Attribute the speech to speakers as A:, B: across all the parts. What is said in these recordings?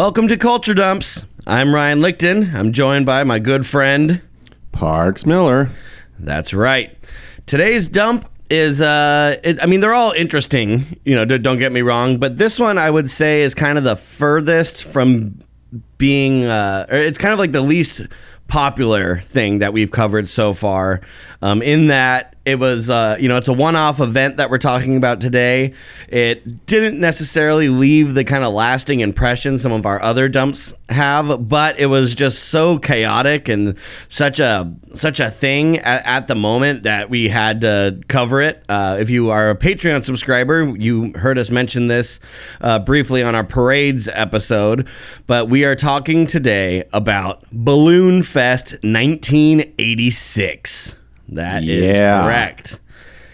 A: Welcome to Culture Dumps. I'm Ryan Lichten. I'm joined by my good friend.
B: Parks Miller.
A: That's right. Today's dump is, uh, it, I mean, they're all interesting, you know, don't get me wrong, but this one I would say is kind of the furthest from being, uh, or it's kind of like the least popular thing that we've covered so far, um, in that it was, uh, you know, it's a one off event that we're talking about today. It didn't necessarily leave the kind of lasting impression some of our other dumps have, but it was just so chaotic and such a such a thing at, at the moment that we had to cover it. Uh, if you are a Patreon subscriber, you heard us mention this uh, briefly on our parades episode, but we are talking today about Balloon Fest 1986. That is
B: Yeah.
A: correct.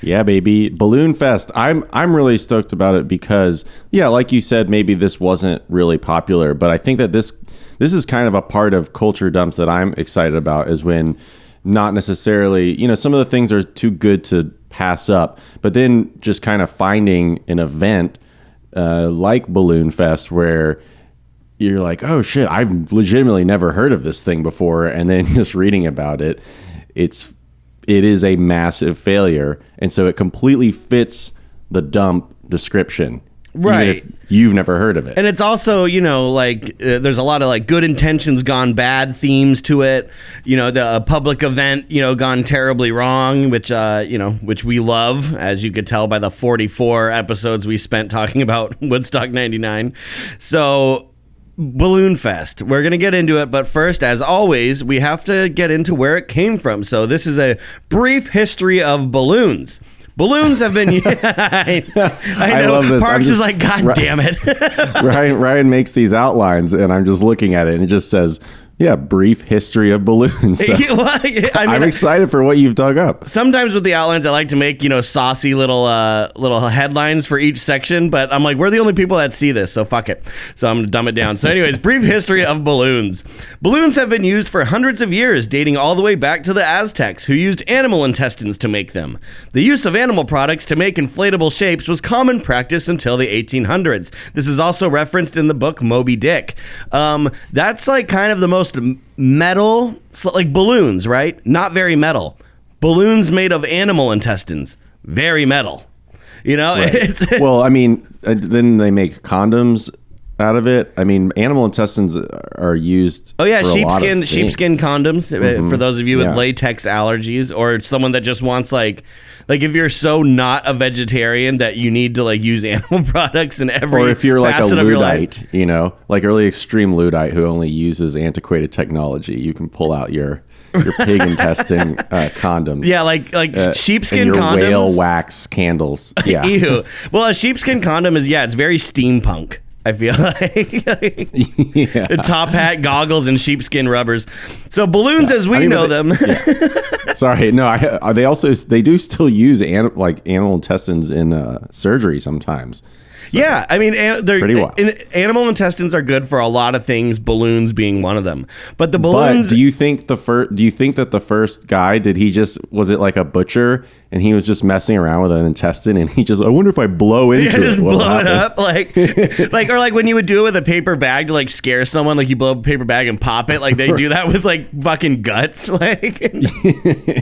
B: Yeah, baby. Balloon Fest. I'm I'm really stoked about it because yeah, like you said, maybe this wasn't really popular, but I think that this this is kind of a part of culture dumps that I'm excited about is when not necessarily, you know, some of the things are too good to pass up, but then just kind of finding an event uh, like Balloon Fest where you're like, oh shit, I've legitimately never heard of this thing before, and then just reading about it, it's it is a massive failure, and so it completely fits the dump description,
A: Right.
B: if you've never heard of it.
A: And it's also, you know, like uh, there's a lot of like good intentions gone bad themes to it. You know, the uh, public event, you know, gone terribly wrong, which uh, you know, which we love, as you could tell by the 44 episodes we spent talking about Woodstock 99. So Balloon Fest. We're going to get into it, but first, as always, we have to get into where it came from. So, this is a brief history of balloons. Balloons have been. I, I
B: I love this.
A: Parks is like, God
B: Right.
A: damn it.
B: Ryan Ryan makes these outlines, and I'm just looking at it, and it just says, "Yeah, brief history of balloons." So
A: Yeah, well, I
B: I'm
A: mean,
B: excited for what you've dug up.
A: sometimes with the outlines, I like to make you know saucy little uh, little headlines for each section. But I'm like, we're the only people that see this, so fuck it. So I'm gonna dumb it down. So, anyways, brief history of balloons. Balloons have been used for hundreds of years, dating all the way back to the Aztecs, who used animal intestines to make them. The use of animal products to make inflatable shapes was common practice until the 1800s. This is also referenced in the book Moby Dick. Um, that's like kind of the most metal, like balloons, right? Not very metal. Balloons made of animal intestines, very metal. You know, it's
B: well, I mean, uh, then they make condoms out of it. I mean, animal intestines are used.
A: Oh yeah,
B: for a lot of
A: sheepskin sheepskin condoms uh, for those of you with
B: Yeah.
A: latex allergies or someone that just wants like like if you're so not a vegetarian that you need to like use animal products in every
B: Or if you're like a
A: facet of your life.
B: Luddite, you know, like a really extreme Luddite who only uses antiquated technology, you can pull out your your pig intestine uh, condoms.
A: Yeah, like like
B: uh,
A: sheepskin condoms.
B: whale wax candles. Yeah.
A: Ew. Well, a sheepskin condom is yeah, it's very steampunk. I feel like
B: yeah.
A: top hat, goggles, and sheepskin rubbers. So balloons, as we
B: I mean,
A: know
B: but
A: them,
B: Sorry, no. I, are they also they do still use an, like animal intestines in uh, surgery sometimes.
A: Yeah, I mean, an- they're,
B: Pretty wild.
A: animal intestines are good for a lot of things. Balloons being one of them. But the balloons,
B: But do you think the first? Do you think that the first guy did he just was it like a butcher and he was just messing around with an intestine and he just I wonder if I blow into
A: Yeah, just
B: it,
A: blow it up like like or like when you would do it with a paper bag to like scare someone like you blow up a paper bag and pop it like they do that with like fucking guts like.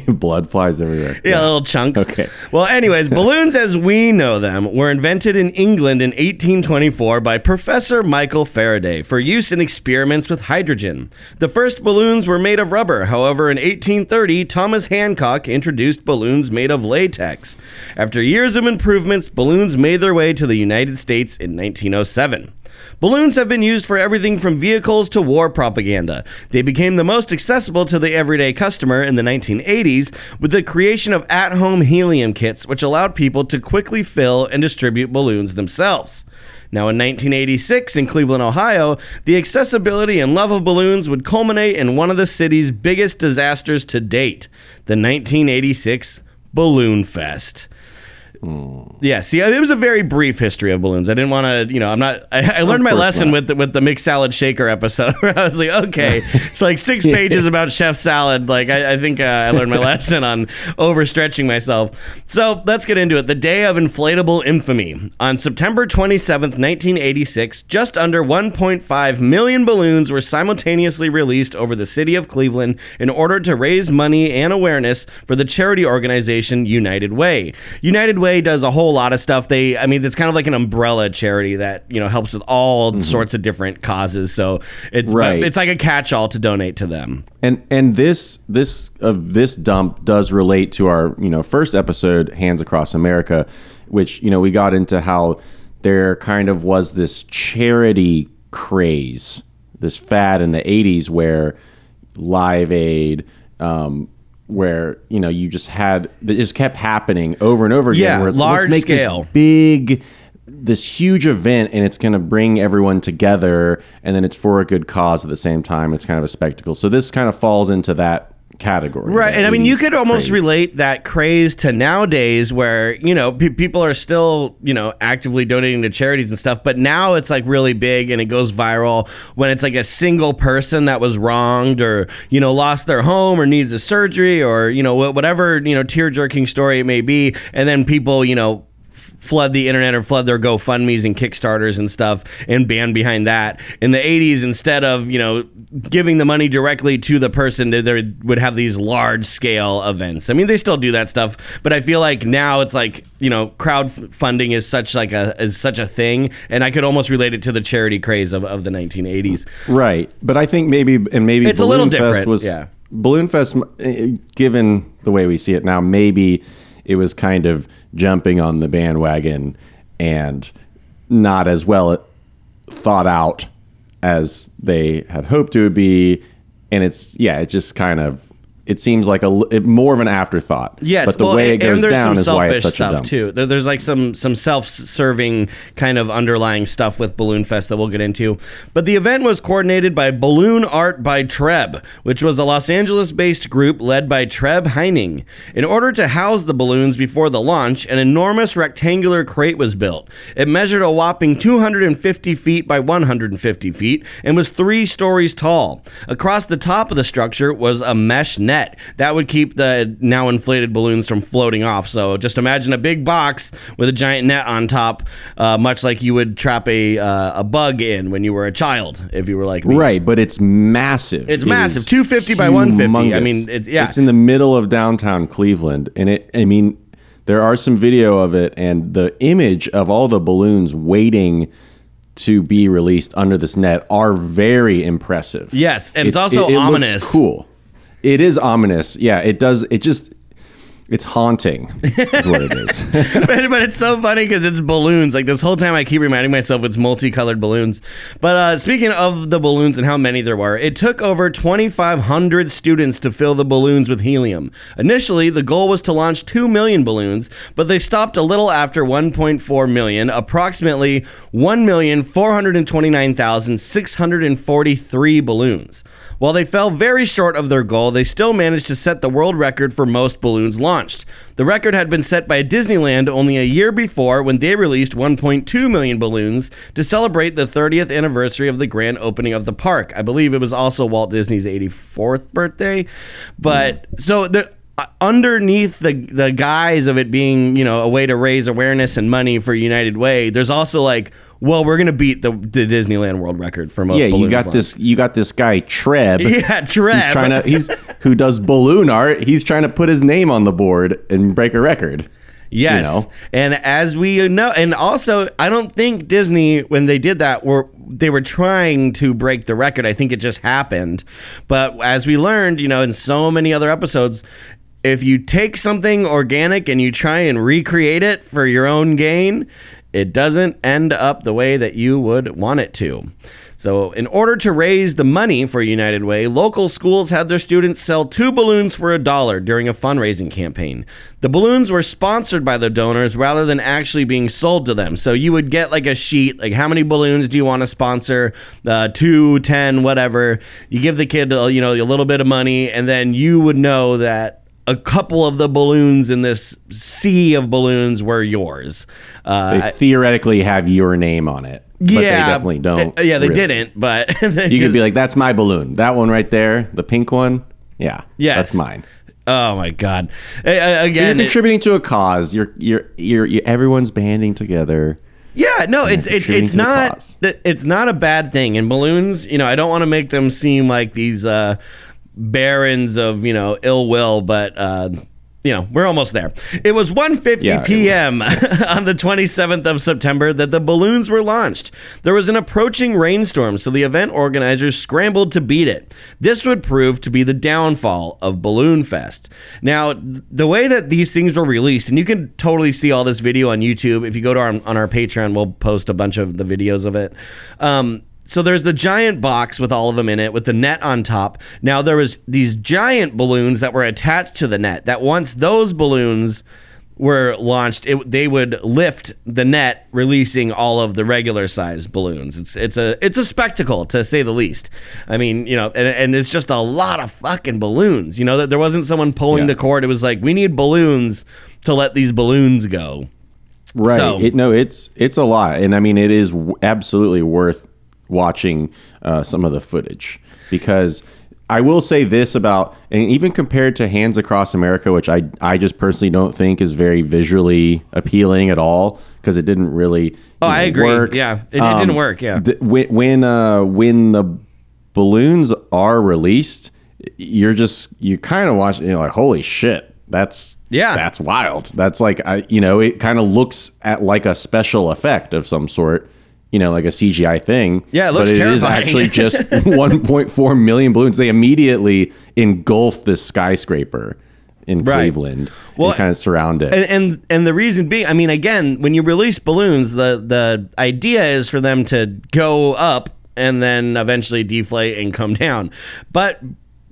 B: Blood flies everywhere.
A: yeah, little chunks.
B: Okay.
A: well anyways balloons as we know them were invented in england in 1824 by professor michael faraday for use in experiments with hydrogen. The first balloons were made of rubber. However in 1830 thomas hancock introduced balloons made of latex after years of improvements balloons made their way to the united states in 1907 Balloons have been used for everything from vehicles to war propaganda. They became the most accessible to the everyday customer in the 1980s with the creation of at home helium kits, which allowed people to quickly fill and distribute balloons themselves. Now, in 1986 in Cleveland, Ohio, the accessibility and love of balloons would culminate in one of the city's biggest disasters to date the 1986 Balloon Fest. Yeah, see, it was a very brief history of balloons. I didn't want to, you know, I'm not. I, I learned my lesson
B: not.
A: with the, with the mixed salad shaker episode. Where I was like, okay, it's like six pages about chef salad. Like, I, I think uh, I learned my lesson on overstretching myself. So let's get into it. The day of inflatable infamy on September 27th, 1986, just under 1.5 million balloons were simultaneously released over the city of Cleveland in order to raise money and awareness for the charity organization United Way. United Way does a whole lot of stuff. They, I mean, it's kind of like an umbrella charity that you know helps with all sorts of different causes. So it's
B: Right.
A: it's like a catch-all to donate to them.
B: And and this this of this dump does relate to our you know first episode, Hands Across America, which you know we got into how there kind of was this charity craze, this fad in the '80s where Live Aid. Um, where you know you just had it just kept happening over and over again.
A: Yeah,
B: where it's,
A: large
B: let's make
A: scale.
B: this big, this huge event, and it's going to bring everyone together, and then it's for a good cause at the same time. It's kind of a spectacle. So this kind of falls into that category,
A: Right, and I mean, you could almost
B: craze.
A: relate that craze to nowadays, where you know pe- people are still you know actively donating to charities and stuff, but now it's like really big and it goes viral when it's like a single person that was wronged or you know lost their home or needs a surgery or you know whatever you know tear jerking story it may be, and then people you know flood the internet or flood their GoFundMe's and Kickstarters and stuff and band behind that. In the 80s, instead of, you know, giving the money directly to the person, they, would have these large scale events. I mean, they still do that stuff, but I feel like now it's like, you know, crowdfunding is such like a is such a thing, and I could almost relate it to the charity craze of, of the 1980s.
B: right? But I think maybe and maybe
A: It's a little
B: Balloon Fest
A: different,
B: Was
A: yeah.
B: Balloon Fest, eh, given the way we see it now, maybe it was kind of jumping on the bandwagon and not as well thought out as they had hoped it would be. And it's yeah, it just kind of it seems like a it, more of an afterthought.
A: Yes,
B: but the
A: well,
B: way it goes down is why it's such a
A: stuff
B: dump.
A: too. There- There's like some some self-serving kind of underlying stuff with Balloon Fest that we'll get into. But the event was coordinated by Balloon Art by Treb, which was a Los Angeles-based group led by Treb Heining. In order to house the balloons before the launch, an enormous rectangular crate was built. It measured a whopping 250 feet by 150 feet and was three stories tall. Across the top of the structure was a mesh net that would keep the now inflated balloons from floating off. So just imagine a big box with a giant net on top, uh, much like you would trap a uh, a bug in when you were a child, if you were like me.
B: Right, but it's massive.
A: It's
B: It
A: massive, 250 by 150. I mean, it's- yeah.
B: It's in the middle of downtown Cleveland, and it. I mean, there are some video of it, and the image of all the balloons waiting to be released under this net are very impressive.
A: Yes, and it's also
B: it- it
A: ominous.
B: cool. It is ominous. Yeah, it does. It just. It's haunting, is what it is.
A: but, but it's so funny because it's balloons. Like this whole time, I keep reminding myself it's multicolored balloons. But uh, speaking of the balloons and how many there were, it took over 2,500 students to fill the balloons with helium. Initially, the goal was to launch 2 million balloons, but they stopped a little after 1.4 million, approximately 1,429,643 balloons. While they fell very short of their goal, they still managed to set the world record for most balloons launched. The record had been set by Disneyland only a year before when they released 1.2 million balloons to celebrate the 30th anniversary of the grand opening of the park. I believe it was also Walt Disney's 84th birthday. But hmm. so the underneath the the guise of it being, you know, a way to raise awareness and money for United Way, there's also like, well, we're going to beat the, the Disneyland world record for most
B: yeah, you got
A: launched.
B: this. You got this guy Treb.
A: Yeah, Treb.
B: He's trying to. He's who does balloon art. He's trying to put his name on the board and break a record.
A: Yes.
B: know?
A: And as we know, and also, I don't think Disney, when they did that, were they were trying to break the record. I think it just happened. But as we learned, you know, in so many other episodes, if you take something organic and you try and recreate it for your own gain, it doesn't end up the way that you would want it to. So, in order to raise the money for United Way, local schools had their students sell two balloons for a dollar during a fundraising campaign. The balloons were sponsored by the donors rather than actually being sold to them. So, you would get like a sheet, like how many balloons do you want to sponsor? Uh, two, ten, whatever. You give the kid, uh, you know, a little bit of money, and then you would know that a couple of the balloons in this sea of balloons were yours. Uh,
B: They theoretically have your name on it. But
A: yeah,
B: they definitely don't.
A: yeah, they
B: really.
A: didn't, but
B: You could be like, that's my balloon. That one right there, the pink one. Yeah.
A: yeah,
B: That's mine.
A: Oh my god! Uh, uh,
B: You're
A: again, it-
B: contributing to a cause. You're, you're, you're, you everyone's banding together.
A: Yeah, no, it's it, it's not it's not a bad thing. And balloons, you know, I don't want to make them seem like these uh, barons of you know ill will, but uh, you know we're almost there. It was 1:50
B: Yeah,
A: p.m. on the 27th of September that the balloons were launched. There was an approaching rainstorm, so the event organizers scrambled to beat it. This would prove to be the downfall of Balloon Fest. Now, the way that these things were released, and you can totally see all this video on YouTube. If you go to our on our Patreon, we'll post a bunch of the videos of it. Um, so there's the giant box with all of them in it with the net on top. Now there was these giant balloons that were attached to the net. That once those balloons were launched, it, they would lift the net, releasing all of the regular size balloons. It's it's a it's a spectacle to say the least. I mean, you know, and, and it's just a lot of fucking balloons. You know, that there wasn't someone pulling
B: Yeah.
A: the cord. It was like we need balloons to let these balloons go.
B: Right.
A: So-
B: it, no, it's it's a lot, and I mean, it is w- absolutely worth watching uh, some of the footage because I will say this about, and even compared to Hands Across America, which I I just personally don't think is very visually appealing at all because it didn't really.
A: Oh, I agree. Yeah, it- it didn't work, yeah.
B: th- when when uh, when the balloons are released, you're just you kind of watch, you know, like holy shit, that's
A: Yeah.
B: that's wild. That's like I, you know, it kind of looks at like a special effect of some sort. You know, like a CGI thing.
A: Yeah, it looks
B: but it is
A: terrifying.
B: actually just 1.4 million balloons. They immediately engulf this skyscraper in
A: Right.
B: Cleveland
A: Well,
B: and kind of surround it.
A: And, and and the reason being, I mean, again, when you release balloons, the the idea is for them to go up and then eventually deflate and come down. But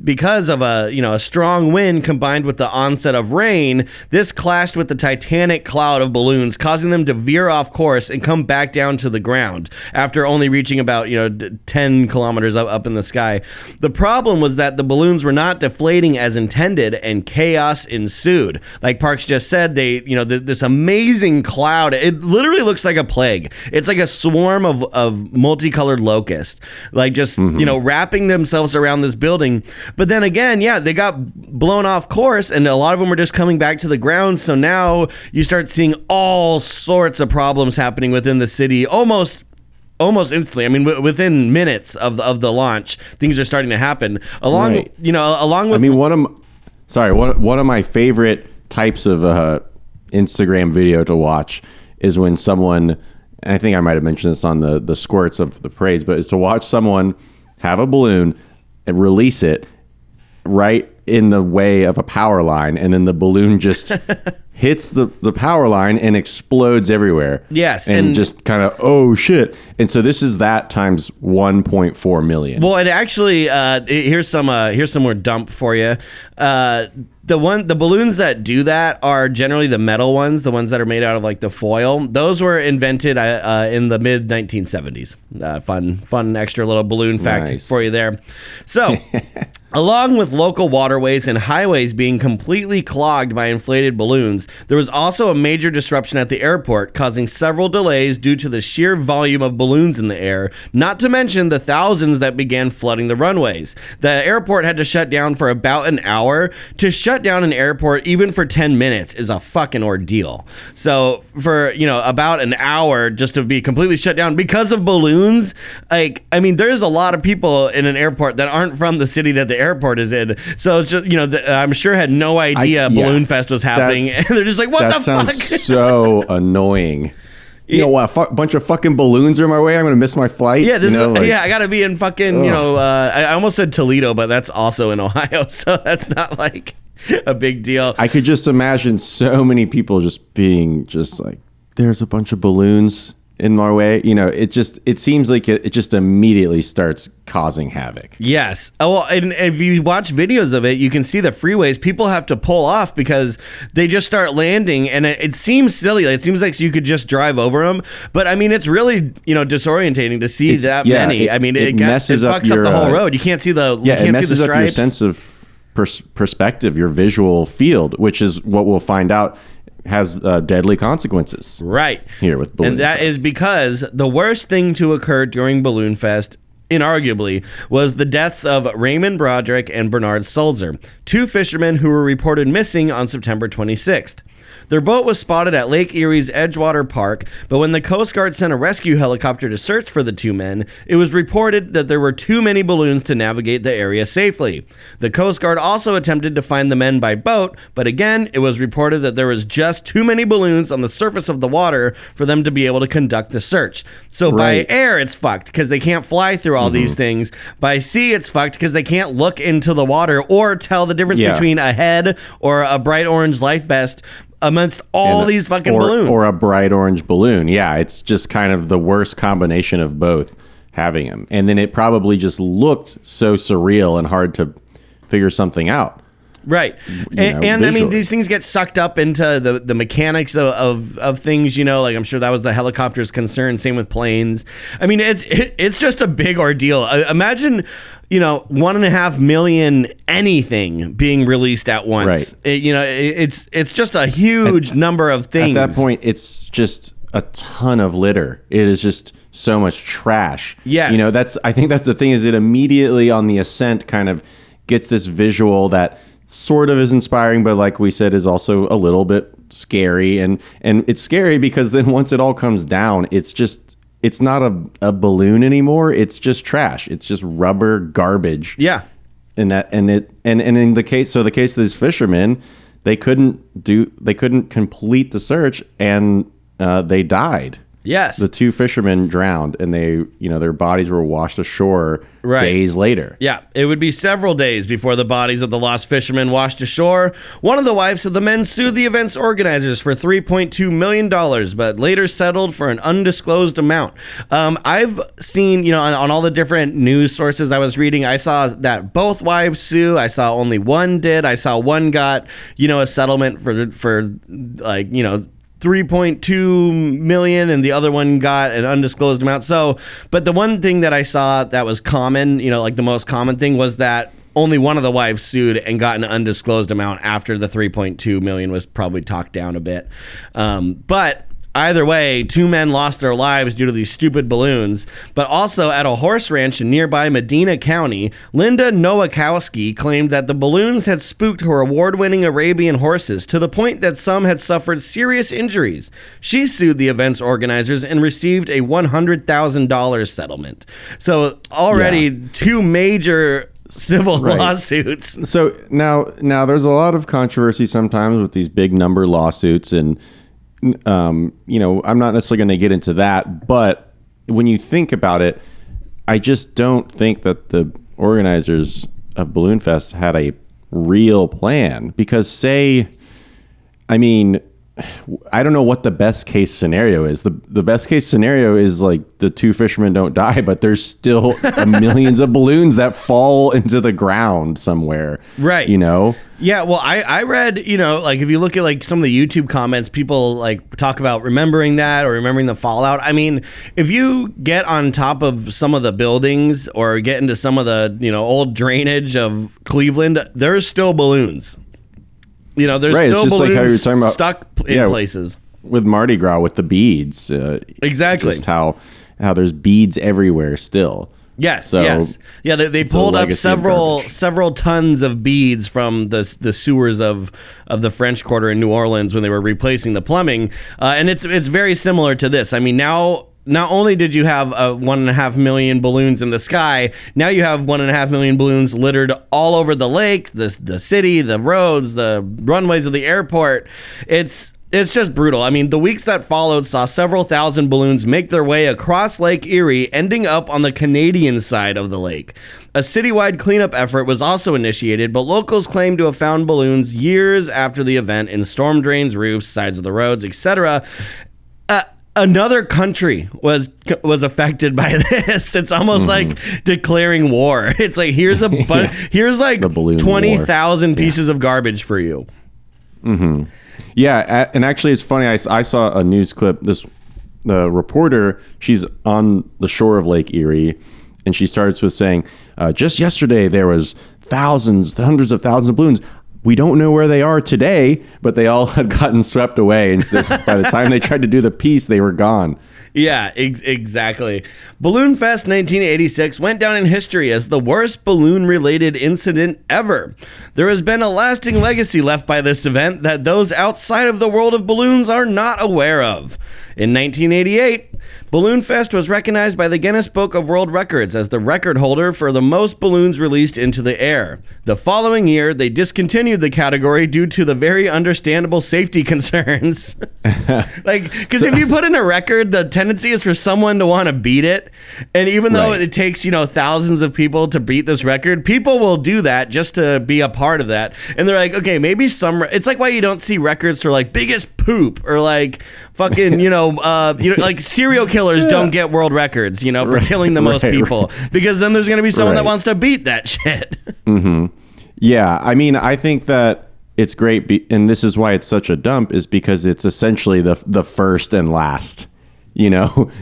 A: because of a you know a strong wind combined with the onset of rain, this clashed with the titanic cloud of balloons, causing them to veer off course and come back down to the ground after only reaching about you know d- ten kilometers up up in the sky. The problem was that the balloons were not deflating as intended, and chaos ensued. Like Parks just said, they you know th- this amazing cloud. It literally looks like a plague. It's like a swarm of of multicolored locusts, like just you mm-hmm. know wrapping themselves around this building. But then again, yeah, they got blown off course, and a lot of them were just coming back to the ground. So now you start seeing all sorts of problems happening within the city, almost almost instantly. I mean, w- within minutes of the, of the launch, things are starting to happen. Along,
B: Right.
A: you know, along with
B: I mean, one of m- sorry, one one of my favorite types of uh, Instagram video to watch is when someone. and I think I might have mentioned this on the the squirts of the parades, but is to watch someone have a balloon and release it right in the way of a power line, and then the balloon just hits the, the power line and explodes everywhere.
A: Yes,
B: and,
A: and-
B: just kind of oh shit. And so this is that times 1.4 million.
A: Well, it actually uh, here's some uh, here's some more dump for you. Uh, the one the balloons that do that are generally the metal ones, the ones that are made out of like the foil. Those were invented uh, uh, in the mid 1970s. Uh, fun fun extra little balloon fact
B: Nice.
A: for you there. So. Along with local waterways and highways being completely clogged by inflated balloons, there was also a major disruption at the airport, causing several delays due to the sheer volume of balloons in the air, not to mention the thousands that began flooding the runways. The airport had to shut down for about an hour. To shut down an airport, even for 10 minutes, is a fucking ordeal. So, for, you know, about an hour just to be completely shut down because of balloons, like, I mean, there's a lot of people in an airport that aren't from the city that the airport is in. So it's just, you know, the, I'm sure had no idea
B: yeah.
A: Balloon Fest was happening. And they're just like, what
B: that
A: the
B: sounds
A: fuck?
B: so annoying. You know what? A fu- bunch of fucking balloons are in my way. I'm gonna miss my flight.
A: Yeah, this
B: you know,
A: is,
B: like-
A: yeah, I gotta be in fucking, you know, uh, I I almost said Toledo, but that's also in Ohio, so that's not like a big deal.
B: I could just imagine so many people just being just like, "There's a bunch of balloons in my way." You know, it just it seems like it, it just immediately starts causing havoc.
A: Yes. Oh, well, and if you watch videos of it, you can see the freeways. People have to pull off because they just start landing, and it, it seems silly. It seems like you could just drive over them, but I mean, it's really you know disorientating to see
B: It's-
A: that
B: yeah,
A: many.
B: it-
A: I mean,
B: it
A: it, got-
B: messes
A: it
B: up
A: fucks
B: your,
A: up the whole
B: uh,
A: road. You can't see the
B: Yeah,
A: you
B: it
A: can't see the
B: messes up your sense of pers- perspective, your visual field, which is what we'll find out has uh, deadly consequences.
A: Right.
B: Here with Balloon
A: And that
B: Fest.
A: is because the worst thing to occur during Balloon Fest, inarguably, was the deaths of Raymond Broderick and Bernard Sulzer, two fishermen who were reported missing on September 26th. Their boat was spotted at Lake Erie's Edgewater Park, but when the Coast Guard sent a rescue helicopter to search for the two men, it was reported that there were too many balloons to navigate the area safely. The Coast Guard also attempted to find the men by boat, but again, it was reported that there was just too many balloons on the surface of the water for them to be able to conduct the search. So
B: Right.
A: by air, it's fucked because they can't fly through all these mm-hmm. things. By sea, it's fucked because they can't look into the water or tell the difference
B: Yeah.
A: between a head or a bright orange life vest amongst all
B: And-
A: these fucking
B: or,
A: balloons.
B: or a bright orange balloon. Yeah, it's just kind of the worst combination of both having them. And then it probably just looked so surreal and hard to figure something out.
A: Right. And,
B: know,
A: and I mean, these things get sucked up into the, the mechanics of, of, of things, you know, like I'm sure that was the helicopter's concern. Same with planes. I mean, it's, it, it's just a big ordeal. Uh, imagine, you know, one and a half million anything being released at once.
B: Right.
A: It- you know, it, it's, it's just a huge number of things.
B: At that point, it's just a ton of litter. It is just so much trash.
A: Yes.
B: You know, that's I think that's the thing is it immediately on the ascent kind of gets this visual that sort of is inspiring, but like we said, is also a little bit scary. And and it's scary because then once it all comes down, it's just it's not a, a balloon anymore. It's just trash. It's just rubber garbage
A: Yeah.
B: and that and it and and in the case so the case of these fishermen they couldn't do they couldn't complete the search and uh, they died
A: Yes.
B: the two fishermen drowned and they you know their bodies were washed ashore
A: Right.
B: days later
A: Yeah, it would be several days before the bodies of the lost fishermen washed ashore. One of the wives of the men sued the event's organizers for $3.2 million, but later settled for an undisclosed amount. Um, I've seen, you know, on, on all the different news sources I was reading, I saw that both wives sue. I saw only one did. I saw one got, you know, a settlement for, for like, you know, 3.2 million and the other one got an undisclosed amount. So, but the one thing that I saw that was common, you know, like the most common thing was that only one of the wives sued and got an undisclosed amount after the 3.2 million was probably talked down a bit. Um, but Either way, two men lost their lives due to these stupid balloons. But also at a horse ranch in nearby Medina County, Linda Nowakowski claimed that the balloons had spooked her award winning Arabian horses to the point that some had suffered serious injuries. She sued the event's organizers and received a $100,000 settlement. So already
B: Yeah.
A: two major civil
B: Right.
A: lawsuits.
B: so now now there's a lot of controversy sometimes with these big number lawsuits and um, you know i'm not necessarily going to get into that but when you think about it i just don't think that the organizers of balloon fest had a real plan because say i mean I don't know what the best case scenario is. The the best case scenario is like the two fishermen don't die, but there's still millions of balloons that fall into the ground somewhere.
A: Right.
B: You know?
A: Yeah, well, I, I read, you know, like if you look at like some of the YouTube comments, people like talk about remembering that or remembering the fallout. I mean, if you get on top of some of the buildings or get into some of the, you know, old drainage of Cleveland, there's still balloons. You know, there's
B: Right, it's
A: still
B: just like how you were talking about-
A: stuck in
B: Yeah.
A: places.
B: With Mardi Gras with the beads. Uh,
A: Exactly.
B: Just how how there's beads everywhere still.
A: Yes,
B: So,
A: yes, yeah. They, they pulled up several several tons of beads from the the sewers of of the French Quarter in New Orleans when they were replacing the plumbing, uh, and it's it's very similar to this. I mean, now not only did you have uh, one and a half million balloons in the sky, now you have one and a half million balloons littered all over the lake, the the city, the roads, the runways of the airport. It's it's just brutal. I mean, the weeks that followed saw several thousand balloons make their way across Lake Erie, ending up on the Canadian side of the lake. A citywide cleanup effort was also initiated, but locals claim to have found balloons years after the event in storm drains, roofs, sides of the roads, etc. Another country was was affected by this. It's almost like declaring war. It's like here's a bu- here's like twenty thousand pieces of garbage for you.
B: Hmm. Yeah, and actually, it's funny. I, I saw a news clip. This the reporter. She's on the shore of Lake Erie, and she starts with saying, uh, "Just yesterday, there was thousands, hundreds of thousands of balloons. We don't know where they are today, but they all had gotten swept away. And by the time they tried to do the piece, they were gone.
A: Yeah, ex- exactly. Balloon Fest 1986 went down in history as the worst balloon related incident ever. There has been a lasting legacy left by this event that those outside of the world of balloons are not aware of. In 1988, Balloon Fest was recognized by the Guinness Book of World Records as the record holder for the most balloons released into the air. The following year, they discontinued the category due to the very understandable safety concerns. like, because if you put in a record, the tendency is for someone to want to beat it. And even though
B: Right.
A: it takes, you know, thousands of people to beat this record, people will do that just to be a part of that. And they're like, okay, maybe some, it's like why you don't see records for like biggest poop or like fucking, you know, uh, you know, like serial killers don't get world records, you know, for killing the most
B: Right,
A: people because then there's going to be someone that wants to beat that shit.
B: Yeah, I mean, I think that it's great, be- and this is why it's such a dump, is because it's essentially the the first and last. You know,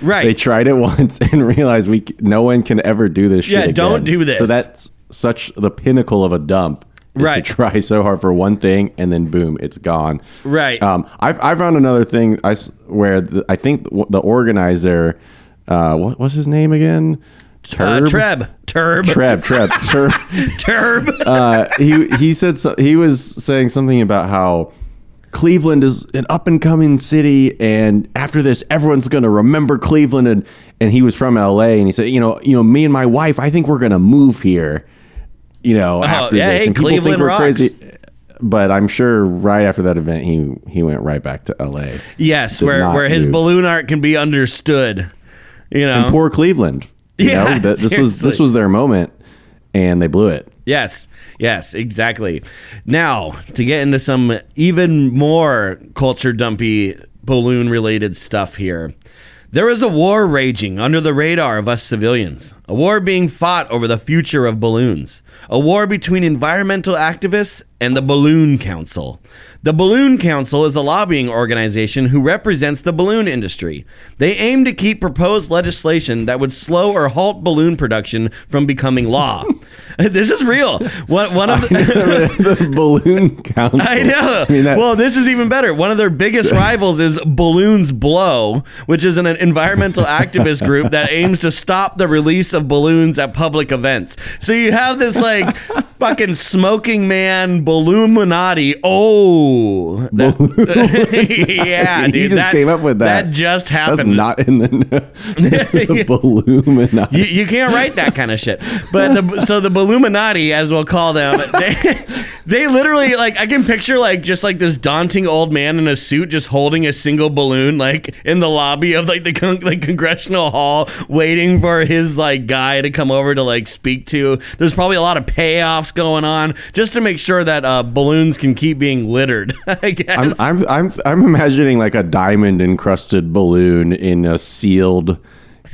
A: Right.
B: They tried it once and realized we no one can ever do this.
A: Yeah,
B: shit
A: don't do this.
B: So that's such the pinnacle of a dump. Is
A: Right.
B: To try so hard for one thing and then boom, it's gone.
A: Right.
B: Um, I've I found another thing I where the, I think the organizer, uh, what was his name again?
A: Uh,
B: Turb?
A: Treb. Turb.
B: Treb. Treb. Treb.
A: Turb.
B: uh, he he said so, he was saying something about how Cleveland is an up and coming city, and after this, everyone's going to remember Cleveland. And and he was from L.A. and he said, you know, you know, me and my wife, I think we're going to move here. You know, oh, after
A: Oh, yeah,
B: this,
A: hey,
B: and people
A: Cleveland
B: think we're
A: rocks.
B: crazy. But I'm sure right after that event, he he went right back to L.A.
A: yes,
B: Did
A: where, where his
B: move.
A: balloon art can be understood. You know?
B: And poor Cleveland. You
A: Yeah,
B: know, this was this was their moment, and they blew it.
A: Yes, yes, exactly. Now, to get into some even more culture dumpy balloon related stuff here. There is a war raging under the radar of us civilians. A war being fought over the future of balloons. A war between environmental activists and the Balloon Council. The Balloon Council is a lobbying organization who represents the balloon industry. They aim to keep proposed legislation that would slow or halt balloon production from becoming law. this is real. One, one of the,
B: the balloon council.
A: I know.
B: I mean, that,
A: well, this is even better. One of their biggest rivals is Balloons Blow, which is an environmental activist group that aims to stop the release of balloons at public events. So you have this like fucking smoking man Balloonminati. Oh, that- yeah,
B: He just
A: that,
B: came up with that.
A: That just
B: that's
A: happened.
B: not in the, the Balloonminati.
A: You, you can't write that kind of shit. But the, so the Balluminati, as we'll call them, they, they literally like I can picture like just like this daunting old man in a suit just holding a single balloon like in the lobby of like the con- like congressional hall, waiting for his like guy to come over to like speak to. There's probably a lot of payoffs going on just to make sure that uh, balloons can keep being littered. I guess.
B: I'm, I'm I'm I'm imagining like a diamond encrusted balloon in a sealed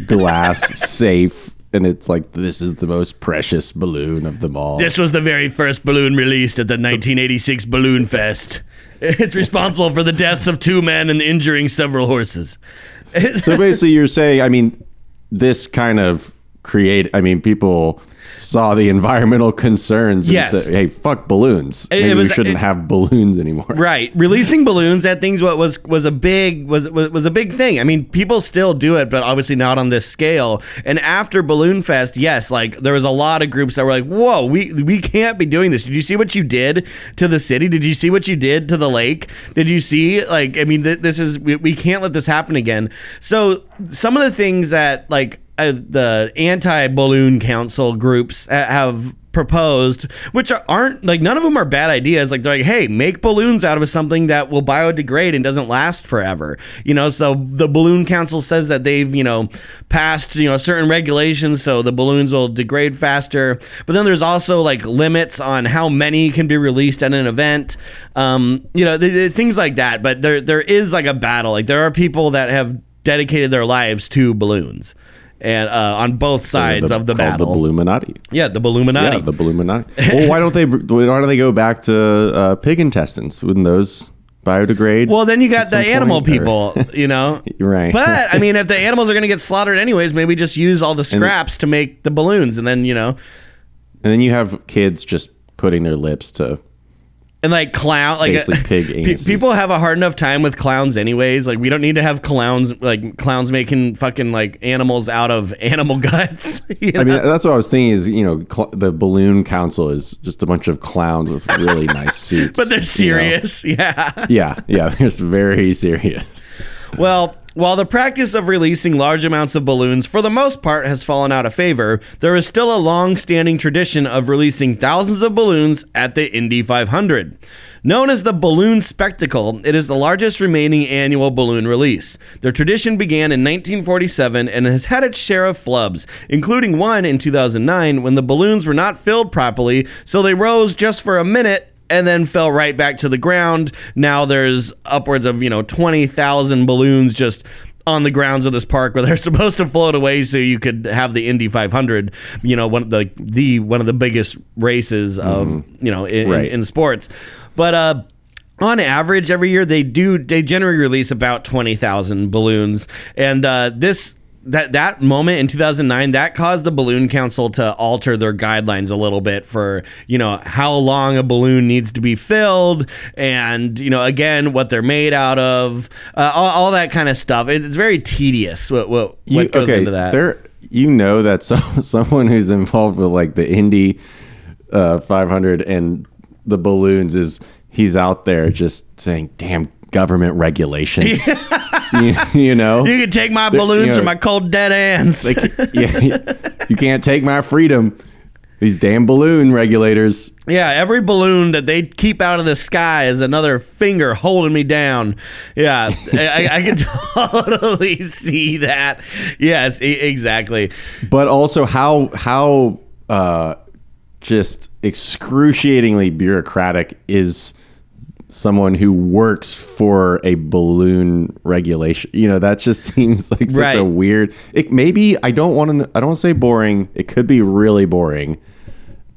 B: glass safe, and it's like this is the most precious balloon of them all.
A: This was the very first balloon released at the 1986 Balloon Fest. It's responsible for the deaths of two men and injuring several horses.
B: so basically, you're saying, I mean, this kind of create. I mean, people saw the environmental concerns and
A: Yes.
B: said, "Hey, fuck balloons.
A: It- it
B: Maybe
A: was-
B: we shouldn't
A: it-
B: have balloons anymore."
A: Right, releasing balloons that things what was was a big was, was was a big thing. I mean, people still do it, but obviously not on this scale. And after Balloon Fest, yes, like there was a lot of groups that were like, "Whoa, we we can't be doing this." Did you see what you did to the city? Did you see what you did to the lake? Did you see like I mean, th- this is we, we can't let this happen again. So some of the things that like uh, the anti-balloon council groups have proposed, which are, aren't like none of them are bad ideas. Like they're like, hey, make balloons out of something that will biodegrade and doesn't last forever. You know, so the balloon council says that they've you know passed you know certain regulations so the balloons will degrade faster. But then there's also like limits on how many can be released at an event. Um, you know, th- th- things like that. But there there is like a battle. Like there are people that have dedicated their lives to balloons. And uh, on both sides of the battle,
B: the Balluminati.
A: yeah, the Balluminati.
B: Yeah, the Balluminati. well, why don't they? Why don't they go back to uh, pig intestines? Wouldn't those biodegrade?
A: Well, then you got the animal
B: point, or-
A: people, you know.
B: Right.
A: But I mean, if the animals are going to get slaughtered anyways, maybe just use all the scraps to make the balloons, and then you know,
B: and then you have kids just putting their lips to
A: and like clown like
B: Basically uh, pig
A: pe-
B: anuses.
A: people have a hard enough time with clowns anyways like we don't need to have clowns like clowns making fucking like animals out of animal guts you
B: I mean, that's what I was thinking. Is you know, cl- the balloon council is just a bunch of clowns with really nice suits,
A: but they're
B: you know?
A: serious yeah
B: Yeah, yeah, they're very serious.
A: Well, while the practice of releasing large amounts of balloons for the most part has fallen out of favor, there is still a long standing tradition of releasing thousands of balloons at the Indy 500. Known as the Balloon Spectacle, it is the largest remaining annual balloon release. The tradition began in 1947 and has had its share of flubs, including one in 2009 when the balloons were not filled properly, so they rose just for a minute and then fell right back to the ground. Now there's upwards of, you know, 20,000 balloons just on the grounds of this park where they're supposed to float away so you could have the Indy 500, you know, one of the the one of the biggest races of, you know, in,
B: Right.
A: in, in sports. But uh on average every year they do they generally release about 20,000 balloons and uh this that that moment in 2009 that caused the balloon council to alter their guidelines a little bit for you know how long a balloon needs to be filled and you know again what they're made out of uh, all, all that kind of stuff. It- it's very tedious what what, what
B: You-
A: goes into that.
B: There, you know that so, someone who's involved with like the Indy uh, 500 and the balloons is he's out there just saying, "Damn government regulations," you, you know.
A: you can take my balloons
B: you know,
A: or my cold dead hands
B: Like, yeah, you can't take my freedom. These damn balloon regulators.
A: Yeah, every balloon that they keep out of the sky is another finger holding me down. Yeah, I, I can totally see that. Yes, e- exactly.
B: but also how how uh, just excruciatingly bureaucratic is someone who works for a balloon regulation. You know that just seems like such
A: Right.
B: a weird it maybe i don't want to i don't want to say boring. It could be really boring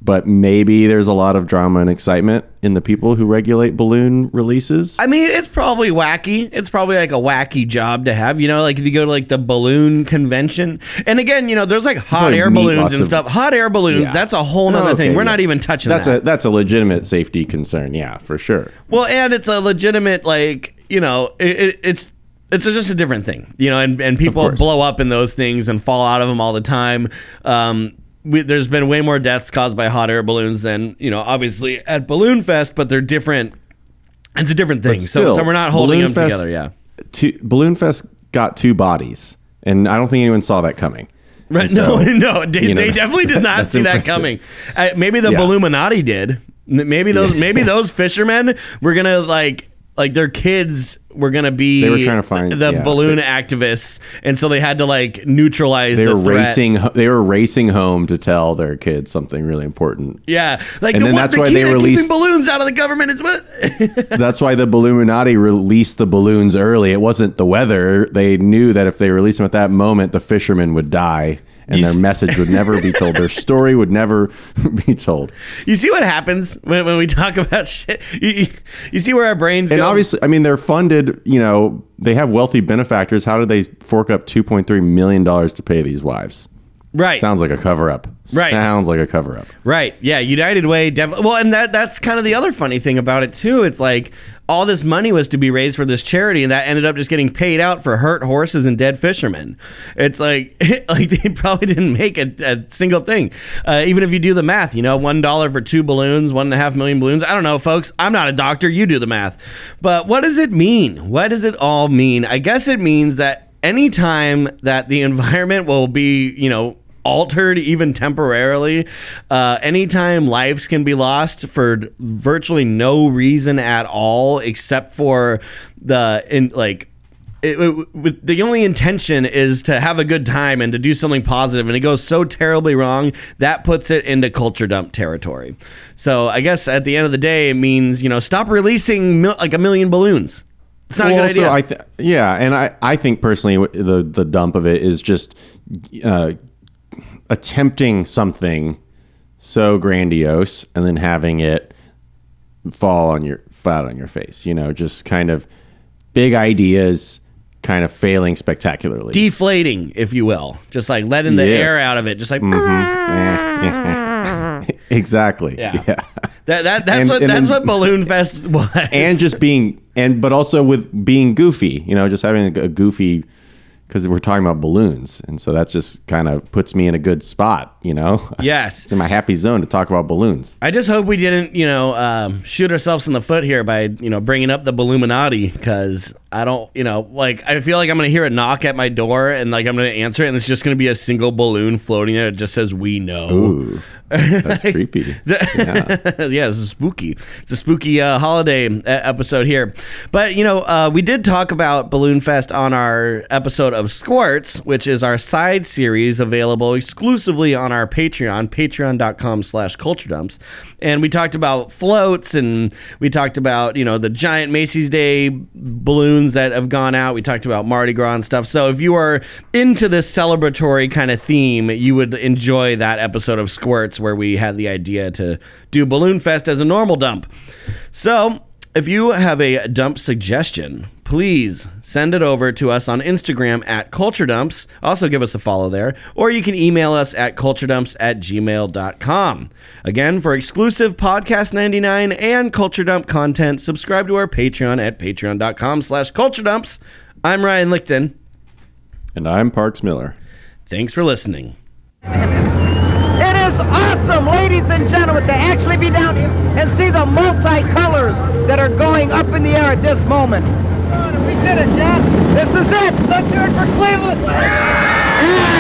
B: but maybe there's a lot of drama and excitement in the people who regulate balloon releases
A: I mean, it's probably wacky. It's probably like a wacky job to have. You know, like if you go to like the balloon convention, and again, you know, there's like hot air balloons and
B: of-
A: stuff. Hot air balloons,
B: Yeah.
A: that's a whole nother
B: Okay,
A: thing. We're
B: yeah.
A: not even touching
B: that's
A: that.
B: a that's a legitimate safety concern yeah for sure
A: Well, and it's a legitimate like you know it, it, it's it's just a different thing, you know, and and people blow up in those things and fall out of them all the time. Um, we, there's been way more deaths caused by hot air balloons than you know, obviously at Balloon Fest, but they're different. It's a different thing. So,
B: still,
A: so we're not holding
B: Balloon
A: them
B: Fest-
A: together. Yeah.
B: two, Balloon Fest got two bodies, and I don't think anyone saw that coming.
A: Right.
B: So,
A: no, no, they,
B: you know,
A: they definitely did not see that coming. Uh, maybe the
B: Yeah.
A: Balluminati did. Maybe those, maybe those fishermen were gonna like, like their kids were gonna be.
B: They were trying to find-
A: the
B: yeah,
A: balloon
B: they-
A: activists, and so they had to like neutralize.
B: They
A: the
B: were
A: threat.
B: racing. They were racing home to tell their kids something really important.
A: Yeah, like
B: And
A: the,
B: then
A: what,
B: that's
A: the
B: why they released-
A: balloons out of the government is what.
B: That's why the Balluminati released the balloons early. It wasn't the weather. They knew that if they released them at that moment, the fishermen would die, and their message would never be told. Their story would never be told.
A: you see what happens when, when we talk about shit. You, you, see where our brains
B: And
A: go.
B: obviously, I mean, they're funded. You know, they have wealthy benefactors. How do they fork up two point three million dollars to pay these wives?
A: right?
B: Sounds like a cover up.
A: Right.
B: Sounds like a cover up.
A: Right. Yeah. United Way. Def- well, and that that's kind of the other funny thing about it too. It's like all this money was to be raised for this charity, and that ended up just getting paid out for hurt horses and dead fishermen. It's like like they probably didn't make a, a single thing. Uh, even if you do the math, you know, one dollar for two balloons, one and a half million balloons. I don't know, folks. I'm not a doctor. You do the math. But what does it mean? What does it all mean? I guess it means that anytime that the environment will be, you know altered even temporarily. Uh, anytime lives can be lost for virtually no reason at all except for the in like it, it- with the only intention is to have a good time and to do something positive and it goes so terribly wrong that puts it into culture dump territory. So i guess at the end of the day it means you know stop releasing mil- like a million balloons. It's not
B: Well,
A: a good idea.
B: I th- yeah, and I, I think personally the the dump of it is just uh, attempting something so grandiose and then having it fall on your flat on your face. You know, just kind of big ideas, kind of failing spectacularly.
A: deflating if you will just like letting the
B: Yes.
A: air out of it just like
B: eh. exactly.
A: Yeah.
B: yeah.
A: That, that that's
B: And-
A: what
B: and
A: that's
B: then-
A: what Balloon Fest was.
B: and just being and but also with being goofy you know just having a goofy because we're talking about balloons and so that just kind of puts me in a good spot you know
A: yes.
B: it's in my happy zone to talk about balloons
A: I just hope we didn't, you know, um, shoot ourselves in the foot here by, you know, bringing up the Balluminati because I don't, you know, like I feel like I'm gonna hear a knock at my door and like I'm gonna answer it and it's just gonna be a single balloon floating there. It just says "We know."
B: ooh that's creepy
A: yeah. yeah, this is spooky. It's a spooky uh, holiday uh, episode here. But, you know, uh, we did talk about Balloon Fest on our episode of Squirts, which is our side series available exclusively on our Patreon, patreon.com slash culture dumps. And we talked about floats and we talked about, you know, the giant Macy's Day balloons that have gone out. We talked about Mardi Gras and stuff. So if you are into this celebratory kind of theme, you would enjoy that episode of Squirts where we had the idea to do Balloon Fest as a normal dump. So if you have a dump suggestion, please send it over to us on Instagram at Culture Dumps. Also, give us a follow there. Or you can email us at culturedumps at gmail.com. Again, for exclusive Podcast 99 and Culture Dump content, subscribe to our Patreon at patreon.com slash culturedumps. I'm Ryan Lichten.
B: and i'm parks miller
A: Thanks for listening.
C: Is awesome, ladies and gentlemen, to actually be down here and see the multicolors that are going up in the air at this moment.
D: We did it, Jeff.
C: This is it.
D: Let's do it for Cleveland.